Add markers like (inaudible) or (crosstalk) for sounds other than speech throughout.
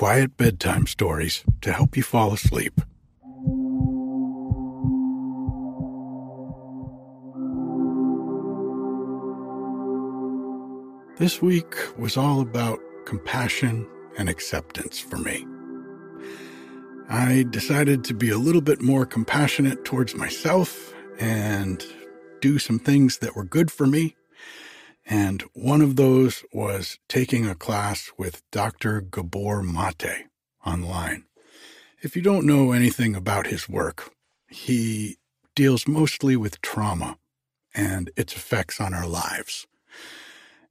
quiet bedtime stories to help you fall asleep. This week was all about compassion and acceptance for me. I decided to be a little bit more compassionate towards myself and do some things that were good for me and one of those was taking a class with Dr. Gabor Maté online. If you don't know anything about his work, he deals mostly with trauma and its effects on our lives.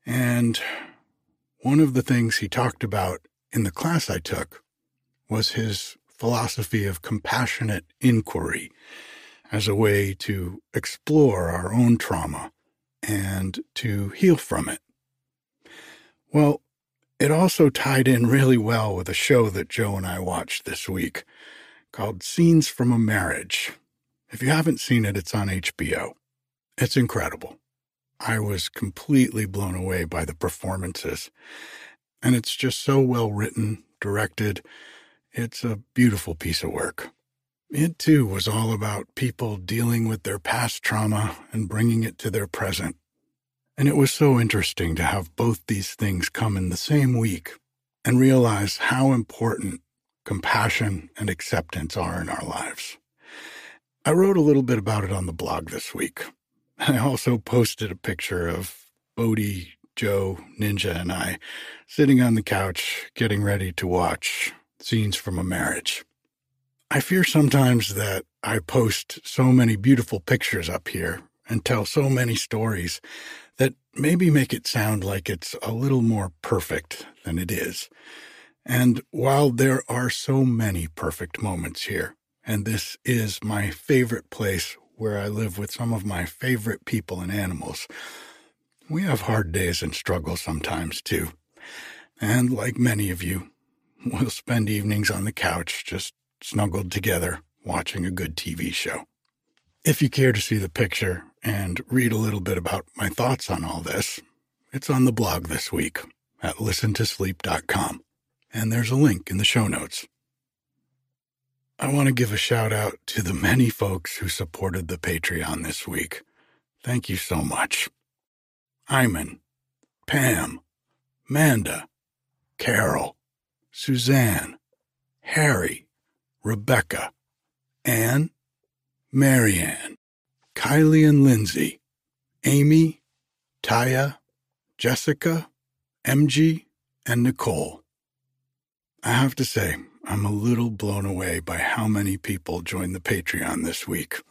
And one of the things he talked about in the class I took was his philosophy of compassionate inquiry as a way to explore our own trauma and to heal from it. Well, it also tied in really well with a show that Joe and I watched this week called Scenes from a Marriage. If you haven't seen it, it's on HBO. It's incredible. I was completely blown away by the performances. And it's just so well written, directed. It's a beautiful piece of work. It too was all about people dealing with their past trauma and bringing it to their present. And it was so interesting to have both these things come in the same week and realize how important compassion and acceptance are in our lives. I wrote a little bit about it on the blog this week. I also posted a picture of Bodhi, Joe, Ninja, and I sitting on the couch getting ready to watch scenes from a marriage. I fear sometimes that I post so many beautiful pictures up here and tell so many stories that maybe make it sound like it's a little more perfect than it is. And while there are so many perfect moments here, and this is my favorite place where I live with some of my favorite people and animals, we have hard days and struggles sometimes too. And like many of you, we'll spend evenings on the couch just snuggled together watching a good TV show. If you care to see the picture and read a little bit about my thoughts on all this, it's on the blog this week at listentosleep.com, and there's a link in the show notes. I want to give a shout out to the many folks who supported the Patreon this week. Thank you so much. Iman, Pam, Manda, Carol, Suzanne, Harry, Rebecca, Anne, Marianne, Kylie and Lindsay, Amy, Taya, Jessica, MG, and Nicole. I have to say, I'm a little blown away by how many people joined the Patreon this week.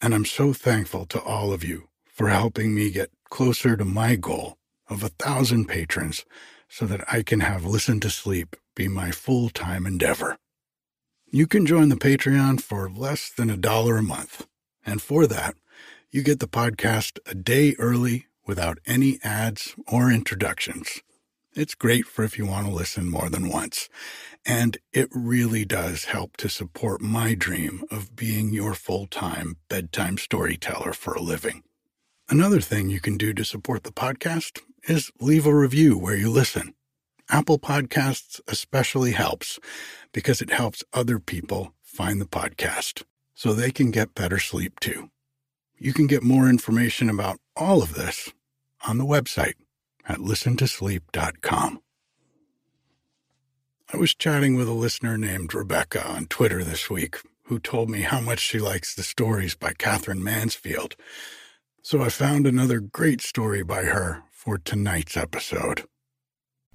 And I'm so thankful to all of you for helping me get closer to my goal of a thousand patrons so that I can have Listen to Sleep be my full time endeavor. You can join the Patreon for less than a dollar a month. And for that, you get the podcast a day early without any ads or introductions. It's great for if you want to listen more than once. And it really does help to support my dream of being your full time bedtime storyteller for a living. Another thing you can do to support the podcast is leave a review where you listen. Apple Podcasts especially helps because it helps other people find the podcast so they can get better sleep too. You can get more information about all of this on the website at listentosleep.com. I was chatting with a listener named Rebecca on Twitter this week who told me how much she likes the stories by Katherine Mansfield. So I found another great story by her for tonight's episode.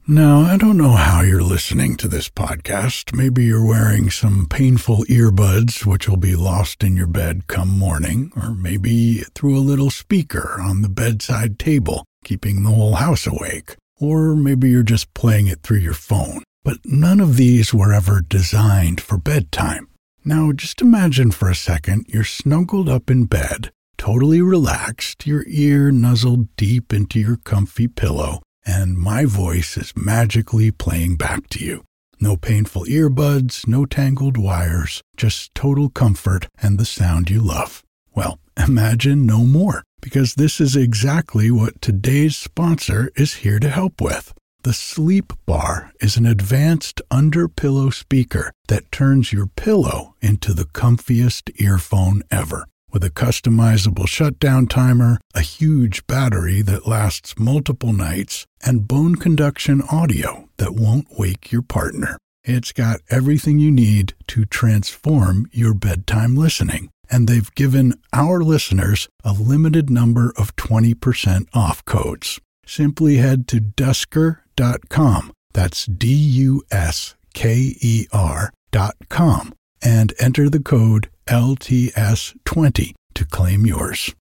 Now, I don't know how you're listening to this podcast. Maybe you're wearing some painful earbuds, which will be lost in your bed come morning, or maybe through a little speaker on the bedside table, keeping the whole house awake. Or maybe you're just playing it through your phone. But none of these were ever designed for bedtime. Now, just imagine for a second you're snuggled up in bed, totally relaxed, your ear nuzzled deep into your comfy pillow and my voice is magically playing back to you. No painful earbuds, no tangled wires, just total comfort and the sound you love. Well, (laughs) imagine no more, because this is exactly what today's sponsor is here to help with. The Sleep Bar is an advanced under pillow speaker that turns your pillow into the comfiest earphone ever with a customizable shutdown timer, a huge battery that lasts multiple nights, and bone conduction audio that won't wake your partner. It's got everything you need to transform your bedtime listening. And they've given our listeners a limited number of 20% off codes. Simply head to dusker.com. That's D U S K E R.com and enter the code LTS20 to claim yours.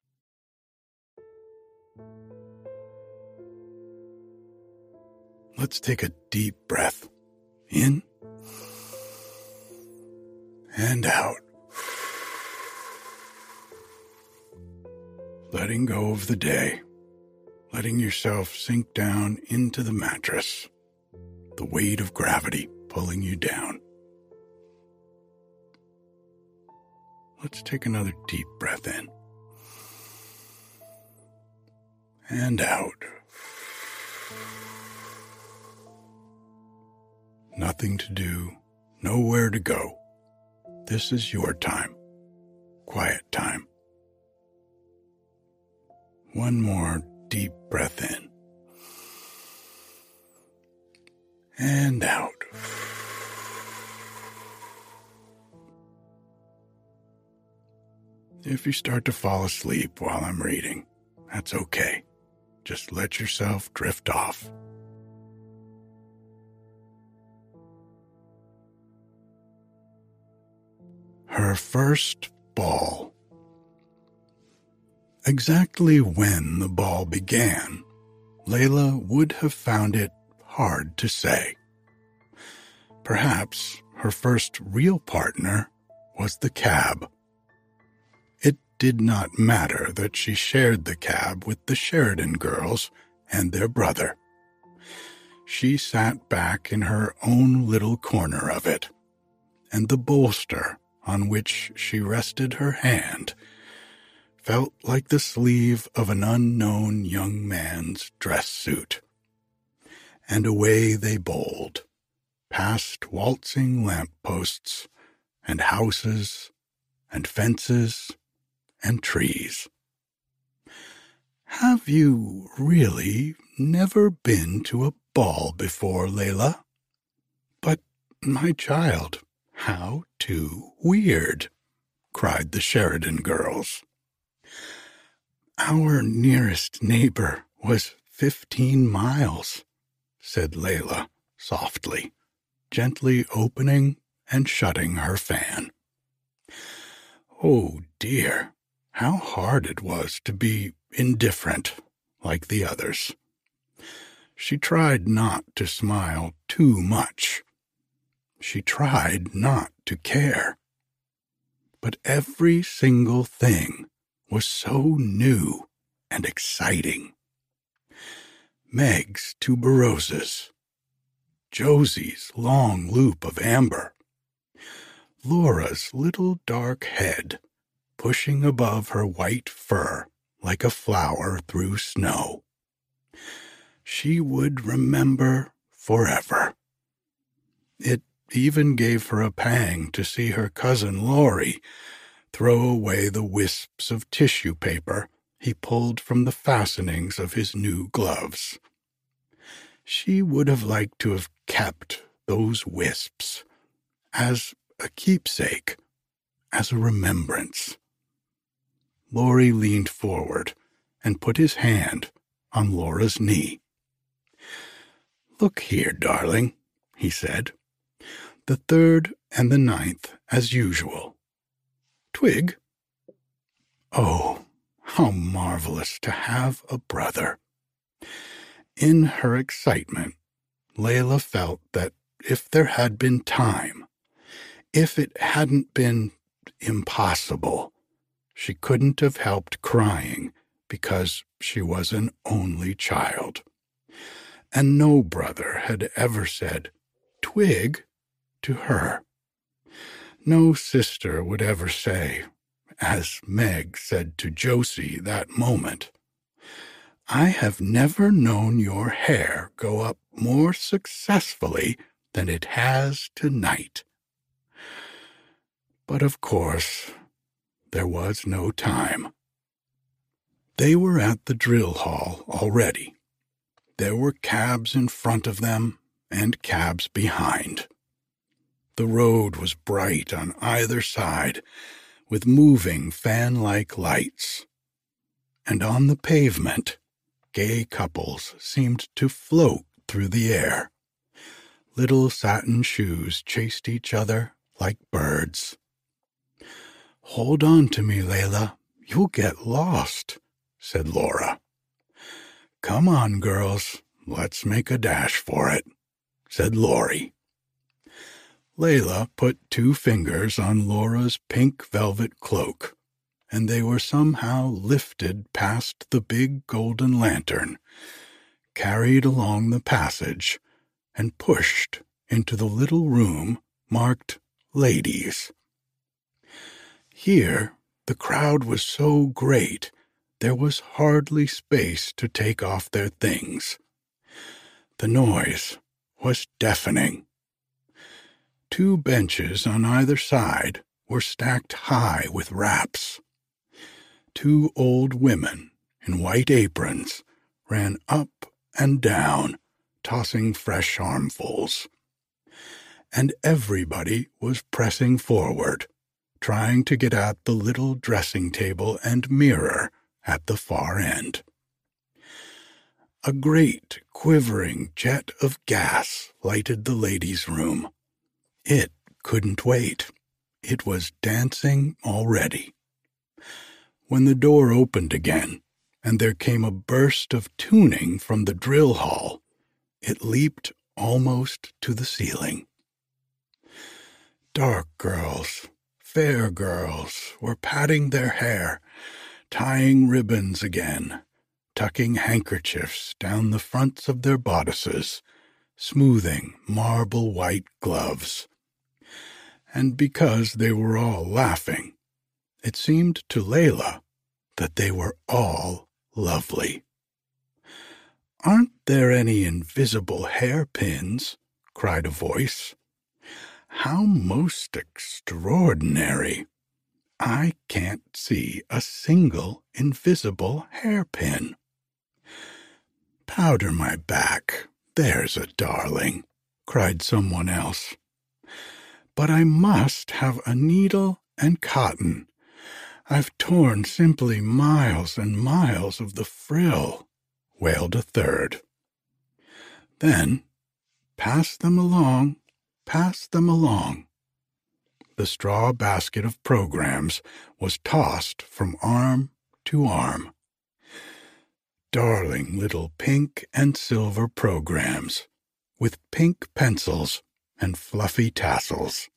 Let's take a deep breath in and out. Letting go of the day, letting yourself sink down into the mattress, the weight of gravity pulling you down. Let's take another deep breath in and out. Nothing to do, nowhere to go. This is your time, quiet time. One more deep breath in and out. If you start to fall asleep while I'm reading, that's okay. Just let yourself drift off. Her first ball. Exactly when the ball began, Leila would have found it hard to say. Perhaps her first real partner was the cab did not matter that she shared the cab with the Sheridan girls and their brother. She sat back in her own little corner of it, and the bolster on which she rested her hand felt like the sleeve of an unknown young man's dress suit. And away they bowled, past waltzing lamp posts and houses and fences and trees. Have you really never been to a ball before, Leila? But, my child, how too weird, cried the Sheridan girls. Our nearest neighbor was fifteen miles, said Leila softly, gently opening and shutting her fan. Oh dear, how hard it was to be indifferent like the others. She tried not to smile too much. She tried not to care. But every single thing was so new and exciting. Meg's tuberoses, Josie's long loop of amber, Laura's little dark head pushing above her white fur like a flower through snow. She would remember forever. It even gave her a pang to see her cousin Laurie throw away the wisps of tissue paper he pulled from the fastenings of his new gloves. She would have liked to have kept those wisps as a keepsake, as a remembrance. Laurie leaned forward and put his hand on Laura's knee. Look here, darling, he said. The third and the ninth, as usual. Twig? Oh, how marvelous to have a brother. In her excitement, Leila felt that if there had been time, if it hadn't been impossible, she couldn't have helped crying because she was an only child. And no brother had ever said, Twig, to her. No sister would ever say, as Meg said to Josie that moment, I have never known your hair go up more successfully than it has tonight. But of course, there was no time. They were at the drill hall already. There were cabs in front of them and cabs behind. The road was bright on either side with moving fan like lights. And on the pavement, gay couples seemed to float through the air. Little satin shoes chased each other like birds. Hold on to me, Leila. You'll get lost, said Laura. Come on, girls. Let's make a dash for it, said Laurie. Leila put two fingers on Laura's pink velvet cloak, and they were somehow lifted past the big golden lantern, carried along the passage, and pushed into the little room marked Ladies. Here, the crowd was so great there was hardly space to take off their things. The noise was deafening. Two benches on either side were stacked high with wraps. Two old women in white aprons ran up and down, tossing fresh armfuls. And everybody was pressing forward trying to get at the little dressing table and mirror at the far end. A great quivering jet of gas lighted the ladies' room. It couldn't wait. It was dancing already. When the door opened again, and there came a burst of tuning from the drill hall, it leaped almost to the ceiling. Dark girls, fair girls were patting their hair, tying ribbons again, tucking handkerchiefs down the fronts of their bodices, smoothing marble white gloves. And because they were all laughing, it seemed to Leila that they were all lovely. Aren't there any invisible hairpins? cried a voice. How most extraordinary! I can't see a single invisible hairpin. Powder my back, there's a darling, cried someone else. But I must have a needle and cotton. I've torn simply miles and miles of the frill, wailed a third. Then, pass them along, pass them along. The straw basket of programs was tossed from arm to arm. Darling little pink and silver programs with pink pencils and fluffy tassels.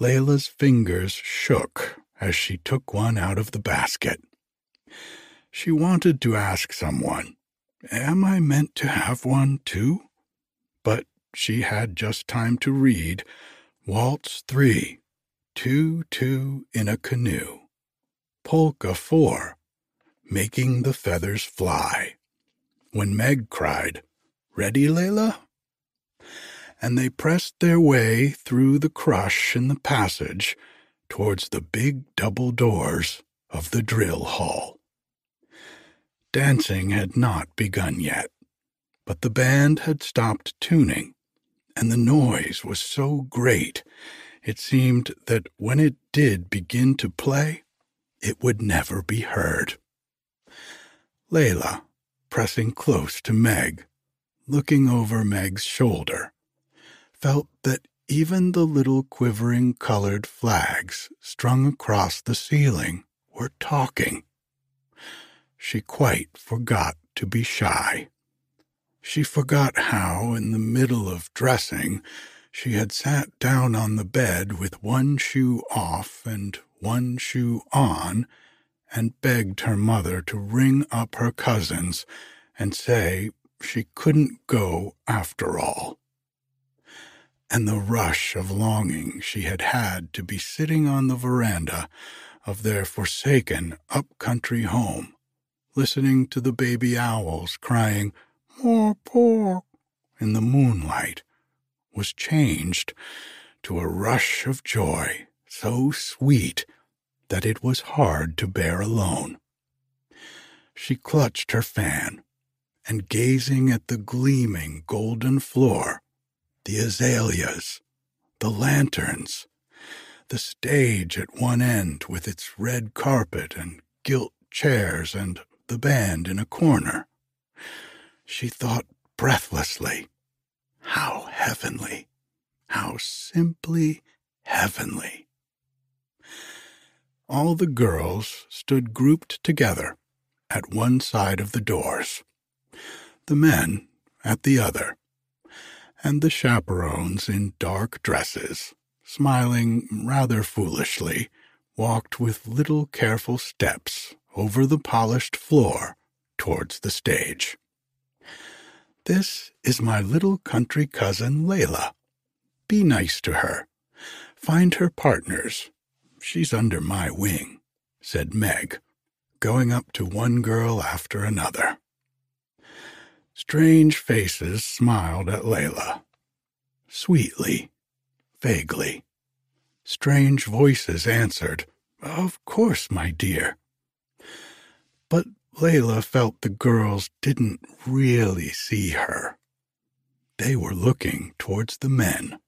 Leila's fingers shook as she took one out of the basket. She wanted to ask someone, Am I meant to have one too? She had just time to read Waltz 3, 2 2 in a canoe, Polka 4, Making the feathers fly, when Meg cried, Ready, Leila? And they pressed their way through the crush in the passage towards the big double doors of the drill hall. Dancing had not begun yet, but the band had stopped tuning, and the noise was so great it seemed that when it did begin to play, it would never be heard. Leila, pressing close to Meg, looking over Meg's shoulder, felt that even the little quivering colored flags strung across the ceiling were talking she quite forgot to be shy. She forgot how, in the middle of dressing, she had sat down on the bed with one shoe off and one shoe on, and begged her mother to ring up her cousins and say she couldn't go after all. And the rush of longing she had had to be sitting on the veranda of their forsaken up country home listening to the baby owls crying, More pork, in the moonlight, was changed to a rush of joy so sweet that it was hard to bear alone. She clutched her fan, and gazing at the gleaming golden floor, the azaleas, the lanterns, the stage at one end with its red carpet and gilt chairs and the band in a corner. She thought breathlessly, how heavenly, how simply heavenly. All the girls stood grouped together at one side of the doors, the men at the other, and the chaperones in dark dresses, smiling rather foolishly, walked with little careful steps over the polished floor towards the stage. This is my little country cousin Leila. Be nice to her. Find her partners. She's under my wing, said Meg, going up to one girl after another. Strange faces smiled at Leila. Sweetly, vaguely. Strange voices answered, Of course, my dear. But Leila felt the girls didn't really see her. They were looking towards the men.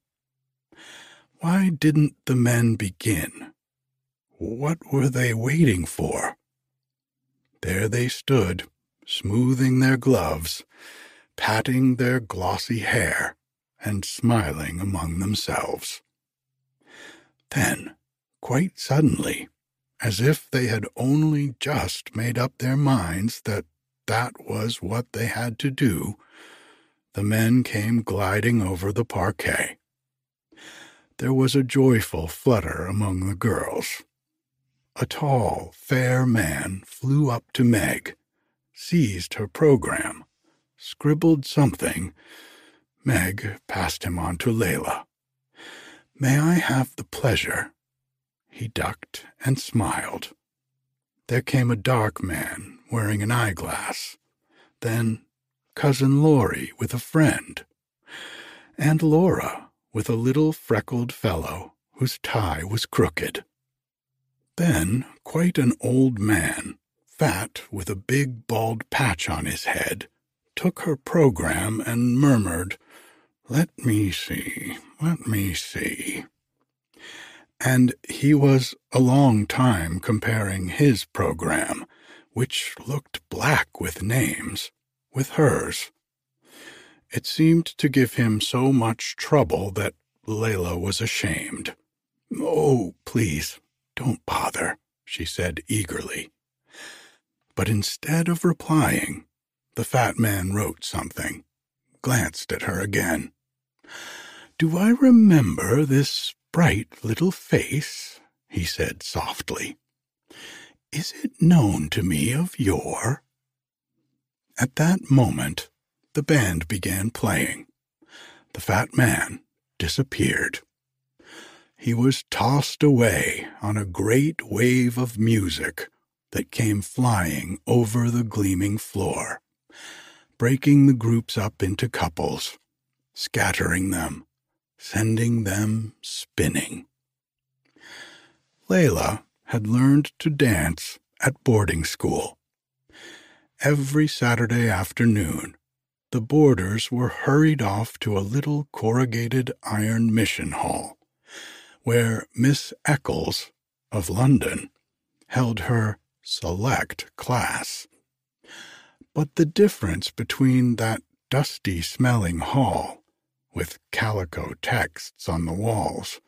Why didn't the men begin? What were they waiting for? There they stood, smoothing their gloves, patting their glossy hair, and smiling among themselves. Then, quite suddenly, as if they had only just made up their minds that that was what they had to do, the men came gliding over the parquet. There was a joyful flutter among the girls. A tall, fair man flew up to Meg, seized her program, scribbled something. Meg passed him on to Leila. May I have the pleasure he ducked and smiled. There came a dark man wearing an eyeglass. Then Cousin Laurie with a friend. And Laura with a little freckled fellow whose tie was crooked. Then quite an old man, fat with a big bald patch on his head, took her program and murmured, Let me see, let me see. And he was a long time comparing his program, which looked black with names, with hers. It seemed to give him so much trouble that Leila was ashamed. Oh, please, don't bother, she said eagerly. But instead of replying, the fat man wrote something, glanced at her again. Do I remember this bright little face? he said softly. Is it known to me of yore? At that moment, the band began playing. The fat man disappeared. He was tossed away on a great wave of music that came flying over the gleaming floor, breaking the groups up into couples, scattering them, sending them spinning. Leila had learned to dance at boarding school. Every Saturday afternoon, the boarders were hurried off to a little corrugated iron mission hall, where Miss Eccles of London held her select class. But the difference between that dusty smelling hall, with calico texts on the walls,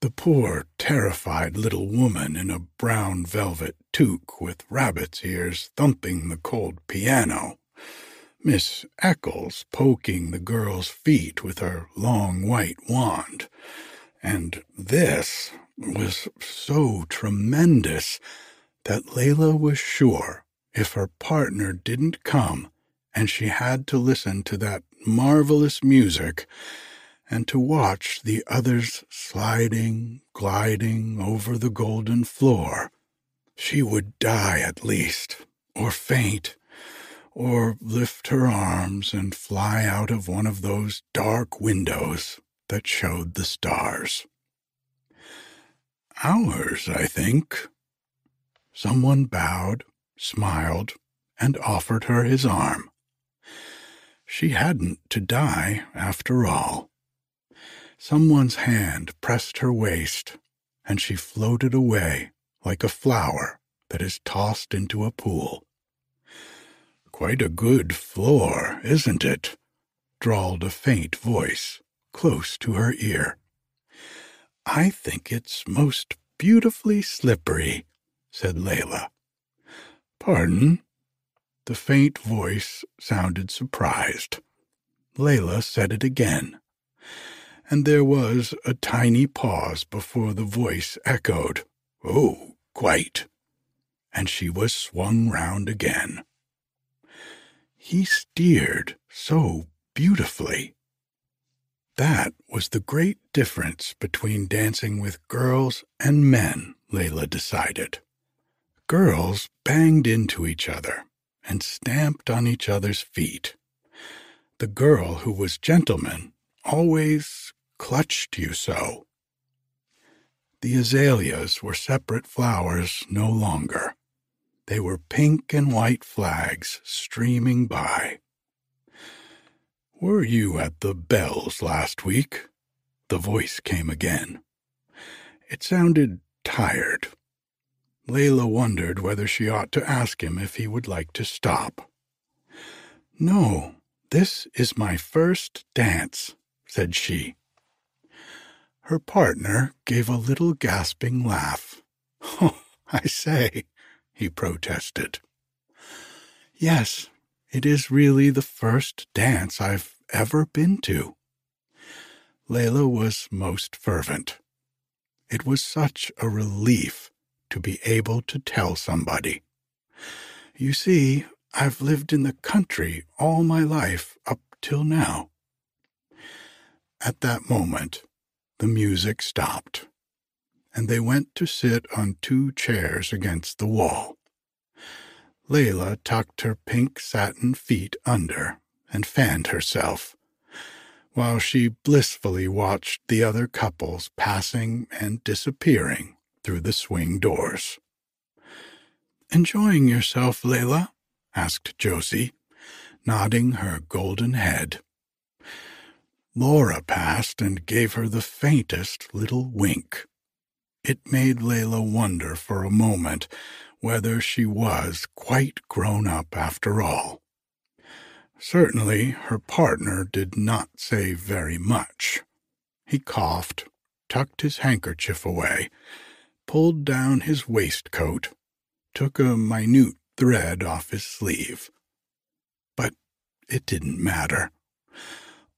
the poor, terrified little woman in a brown velvet toque with rabbit's ears thumping the cold piano, Miss Eccles poking the girl's feet with her long white wand. And this was so tremendous that Leila was sure if her partner didn't come and she had to listen to that marvelous music and to watch the others sliding, gliding over the golden floor, she would die at least, or faint, or lift her arms and fly out of one of those dark windows that showed the stars. Ours, I think. Someone bowed, smiled, and offered her his arm. She hadn't to die after all. Someone's hand pressed her waist, and she floated away like a flower that is tossed into a pool. Quite a good floor, isn't it? drawled a faint voice close to her ear. I think it's most beautifully slippery, said Leila. Pardon? The faint voice sounded surprised. Leila said it again, and there was a tiny pause before the voice echoed, Oh, quite. And she was swung round again. He steered so beautifully. That was the great difference between dancing with girls and men, Leila decided. Girls banged into each other and stamped on each other's feet. The girl who was gentleman always clutched you so. The azaleas were separate flowers no longer. They were pink and white flags streaming by. Were you at the Bells' last week? The voice came again. It sounded tired. Leila wondered whether she ought to ask him if he would like to stop. No, this is my first dance, said she. Her partner gave a little gasping laugh. Oh, I say, he protested. Yes, it is really the first dance I've ever been to. Leila was most fervent. It was such a relief to be able to tell somebody. You see, I've lived in the country all my life up till now. At that moment, the music stopped and they went to sit on two chairs against the wall. Leila tucked her pink satin feet under and fanned herself, while she blissfully watched the other couples passing and disappearing through the swing doors. Enjoying yourself, Leila? asked Josie, nodding her golden head. Laura passed and gave her the faintest little wink. It made Leila wonder for a moment whether she was quite grown up after all. Certainly, her partner did not say very much. He coughed, tucked his handkerchief away, pulled down his waistcoat, took a minute thread off his sleeve. But it didn't matter.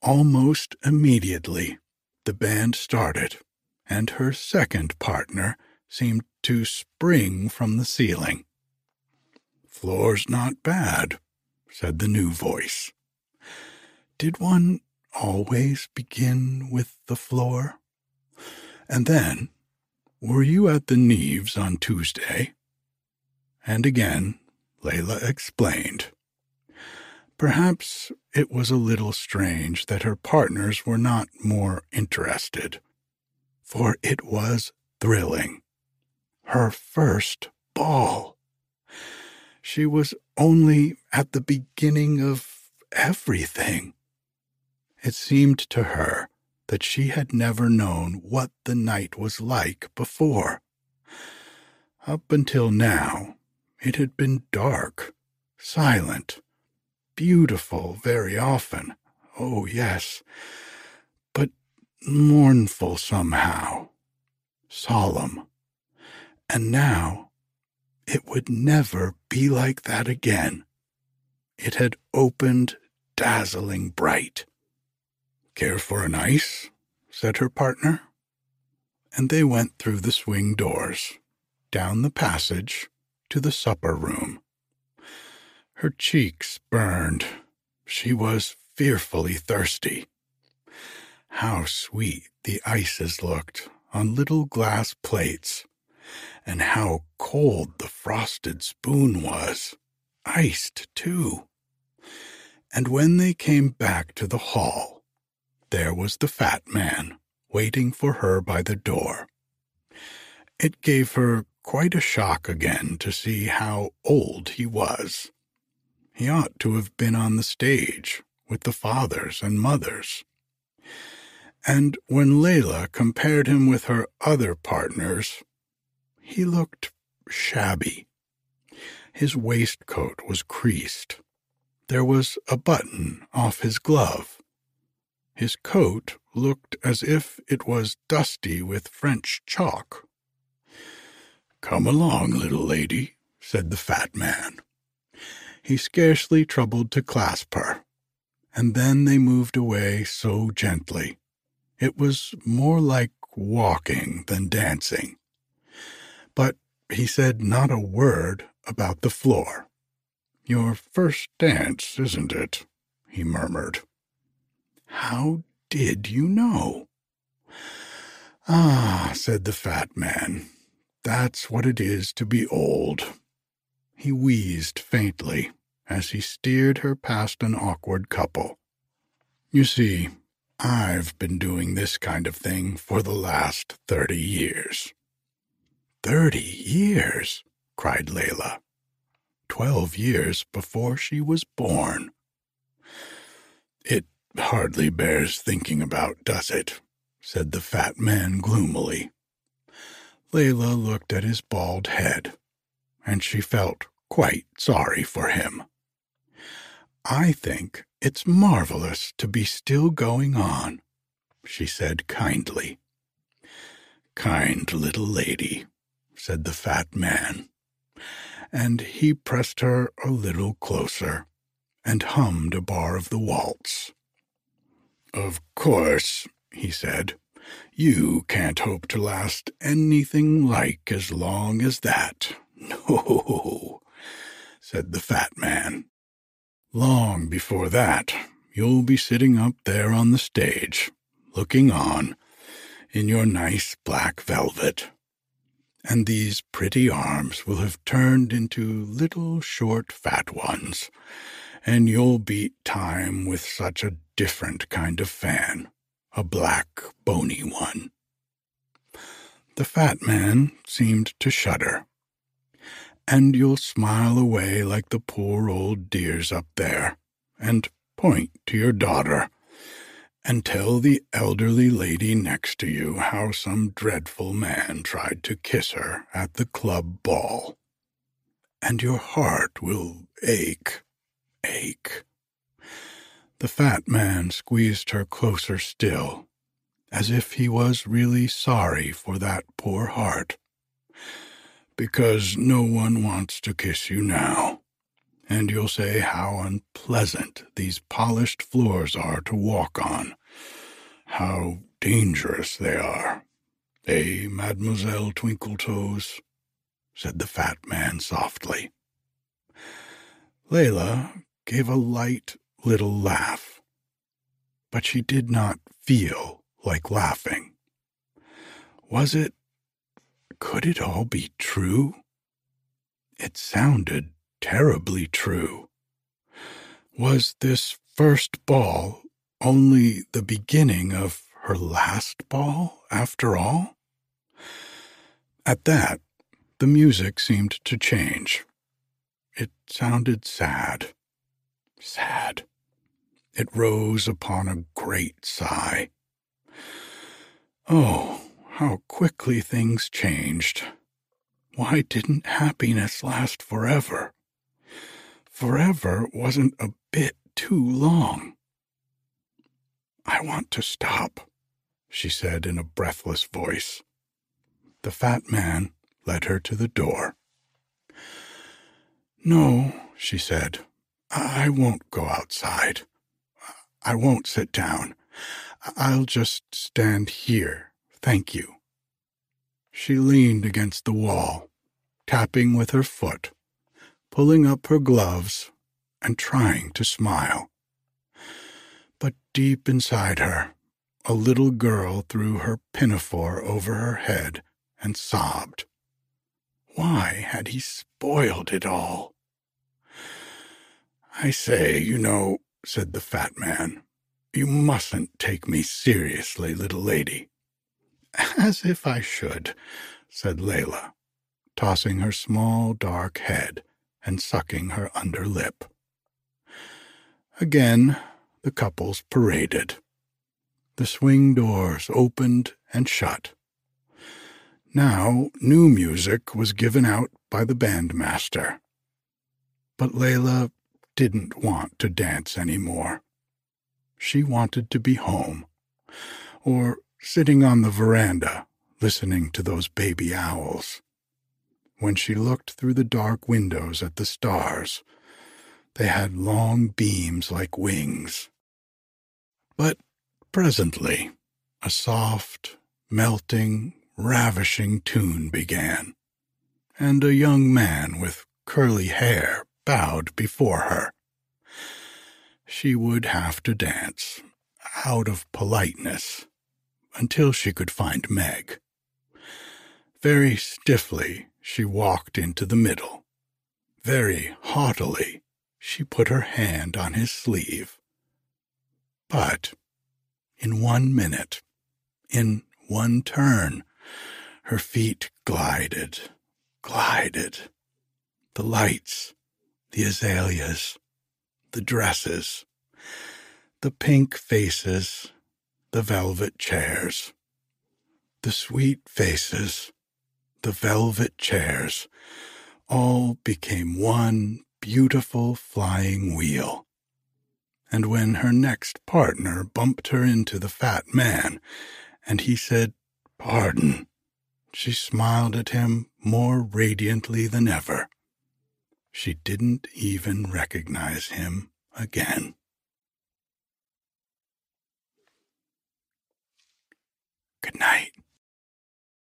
Almost immediately, the band started, and her second partner seemed to spring from the ceiling. Floor's not bad, said the new voice. Did one always begin with the floor? And then, were you at the Neaves' on Tuesday? And again, Leila explained. Perhaps it was a little strange that her partners were not more interested, for it was thrilling. Her first ball. She was only at the beginning of everything. It seemed to her that she had never known what the night was like before. Up until now, it had been dark, silent, beautiful very often, oh yes, but mournful somehow, solemn. And now it would never be like that again. It had opened dazzling bright. Care for an ice? said her partner. And they went through the swing doors, down the passage, to the supper room. Her cheeks burned. She was fearfully thirsty. How sweet the ices looked on little glass plates, and how cold the frosted spoon was, iced too. And when they came back to the hall, there was the fat man waiting for her by the door. It gave her quite a shock again to see how old he was. He ought to have been on the stage with the fathers and mothers. And when Leila compared him with her other partners, he looked shabby. His waistcoat was creased. There was a button off his glove, his coat looked as if it was dusty with French chalk. Come along, little lady, said the fat man. He scarcely troubled to clasp her, and then they moved away so gently. It was more like walking than dancing. But he said not a word about the floor. Your first dance, isn't it? he murmured. How did you know? Ah, said the fat man, that's what it is to be old. He wheezed faintly as he steered her past an awkward couple. You see, I've been doing this kind of thing for the last thirty years. Thirty years? cried Leila. Twelve years before she was born. It Hardly bears thinking about, does it? said the fat man gloomily. Leila looked at his bald head, and she felt quite sorry for him. I think it's marvelous to be still going on, she said kindly. Kind little lady, said the fat man, and he pressed her a little closer and hummed a bar of the waltz. Of course, he said, you can't hope to last anything like as long as that. (laughs) No, said the fat man. Long before that, you'll be sitting up there on the stage, looking on, in your nice black velvet. And these pretty arms will have turned into little short fat ones, and you'll beat time with such a different kind of fan, a black, bony one. The fat man seemed to shudder. And you'll smile away like the poor old dears up there, and point to your daughter and tell the elderly lady next to you how some dreadful man tried to kiss her at the club ball. And your heart will ache, ache. The fat man squeezed her closer still, as if he was really sorry for that poor heart. Because no one wants to kiss you now and you'll say how unpleasant these polished floors are to walk on, how dangerous they are. Eh, Mademoiselle Twinkletoes? said the fat man softly. Leila gave a light little laugh, but she did not feel like laughing. Was it? Could it all be true? It sounded terribly true. Was this first ball only the beginning of her last ball, after all? At that, the music seemed to change. It sounded sad. Sad. It rose upon a great sigh. Oh, how quickly things changed. Why didn't happiness last forever? forever wasn't a bit too long. I want to stop, she said in a breathless voice. The fat man led her to the door. No, she said, I won't go outside. I won't sit down. I'll just stand here, thank you. She leaned against the wall, tapping with her foot pulling up her gloves and trying to smile. But deep inside her, a little girl threw her pinafore over her head and sobbed. Why had he spoiled it all? I say, you know, said the fat man, you mustn't take me seriously, little lady. (laughs) As if I should, said Leila, tossing her small dark head and sucking her under lip. Again, the couples paraded. The swing doors opened and shut. Now, new music was given out by the bandmaster. But Leila didn't want to dance any more. She wanted to be home, or sitting on the veranda listening to those baby owls when she looked through the dark windows at the stars. They had long beams like wings. But presently, a soft, melting, ravishing tune began, and a young man with curly hair bowed before her. She would have to dance, out of politeness, until she could find Meg. Very stiffly, she walked into the middle. Very haughtily, she put her hand on his sleeve. But in one minute, in one turn, her feet glided, glided. The lights, the azaleas, the dresses, the pink faces, the velvet chairs, the sweet faces, the velvet chairs, all became one beautiful flying wheel. And when her next partner bumped her into the fat man, and he said, Pardon, she smiled at him more radiantly than ever. She didn't even recognize him again. Good night.